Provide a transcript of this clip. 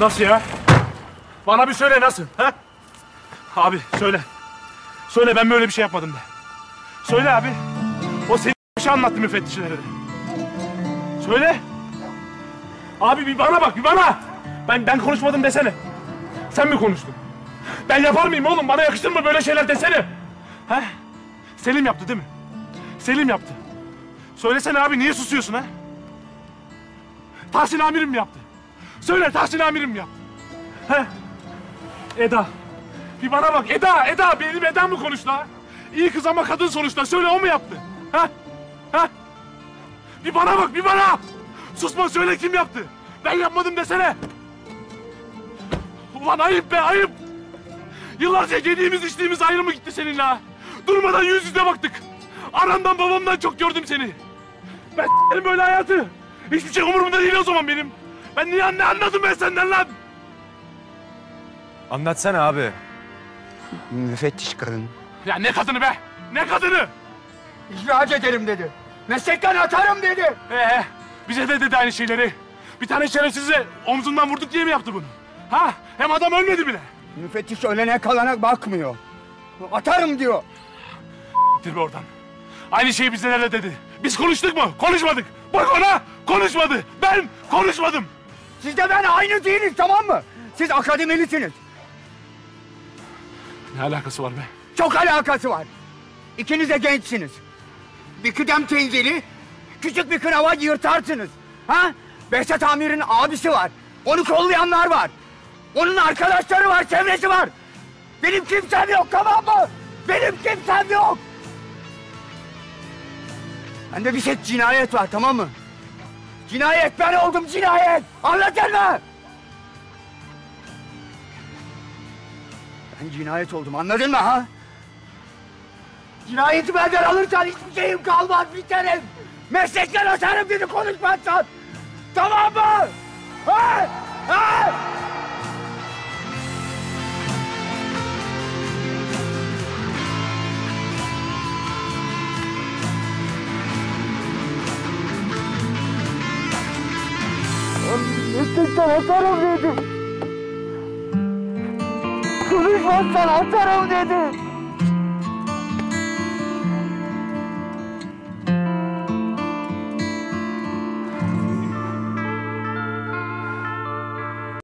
Nasıl ya? Bana bir söyle nasıl? Ha? Abi söyle. Söyle ben böyle bir şey yapmadım de. Söyle abi. O senin bir şey anlattı müfettişlere de. Söyle. Abi bir bana bak bir bana. Ben ben konuşmadım desene. Sen mi konuştun? Ben yapar mıyım oğlum? Bana yakıştır mı böyle şeyler desene? Ha? Selim yaptı değil mi? Selim yaptı. Söylesene abi niye susuyorsun ha? Tahsin amirim mi yaptı? Söyle Tahsin amirim mi yaptı? He? Eda. Bir bana bak Eda, Eda benim Eda mı konuştu ha? İyi kız ama kadın sonuçta. Söyle o mu yaptı? Ha? Ha? Bir bana bak bir bana. Susma söyle kim yaptı? Ben yapmadım desene. Ulan ayıp be ayıp. Yıllarca yediğimiz içtiğimiz ayrı mı gitti seninle ha? Durmadan yüz yüze baktık. Anamdan babamdan çok gördüm seni. Ben böyle hayatı. Hiçbir şey umurumda değil o zaman benim. Ben niye ne anladım ben senden lan? Anlatsana abi. Müfettiş kadın. Ya ne kadını be? Ne kadını? İhraç ederim dedi. Meslekten atarım dedi. Ee, bize de dedi aynı şeyleri. Bir tane şerefsize omzundan vurduk diye mi yaptı bunu? Ha? Hem adam ölmedi bile. Müfettiş ölene kalana bakmıyor. Atarım diyor. Gittir be oradan. Aynı şeyi bizlerle dedi. Biz konuştuk mu? Konuşmadık. Bak ona konuşmadı. Ben konuşmadım. Siz de ben aynı değiliz tamam mı? Siz akademilisiniz. Ne alakası var be? Çok alakası var. İkiniz de gençsiniz. Bir kıdem tenzili, küçük bir kınava yırtarsınız. Ha? Behzat Amir'in abisi var. Onu kollayanlar var. Onun arkadaşları var, çevresi var. Benim kimsem yok tamam mı? Benim kimsem yok. Bende bir şey cinayet var tamam mı? Cinayet ben oldum cinayet. Anladın mı? Ben cinayet oldum anladın mı ha? Cinayeti benden alırsan hiçbir şeyim kalmaz biterim. Meslekten atarım beni konuşmazsan. Tamam mı? Meslekten atarım dedi. Konuşmazsan atarım dedi.